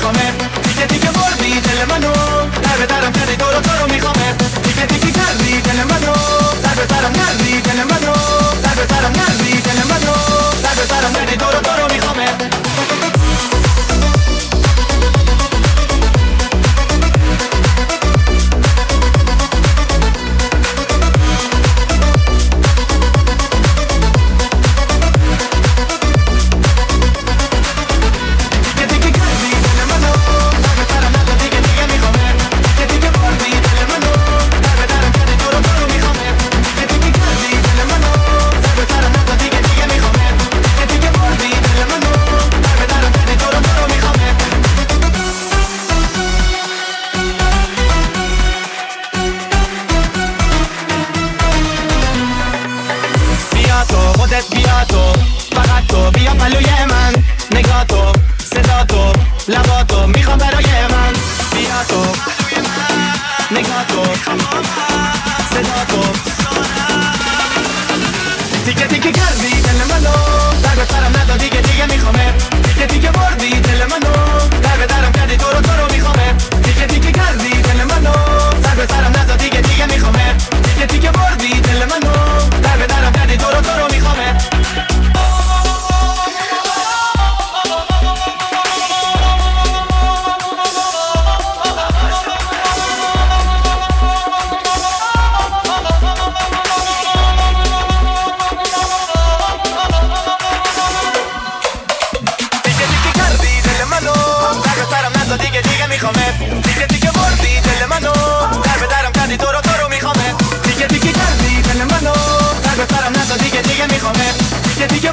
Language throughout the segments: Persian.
comer. خودت بیا تو فقط تو. بیا پلوی من نگاه تو صدا تو لبا میخوامه. دیگه دیگه بردی دل منو. در به درم کردی تو رو تو رو میخوامه. دیگه دیگه کردی دل منو. در به سرم نزا دیگه دیگه میخوامه. دیگه دیگه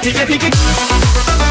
Tiki it.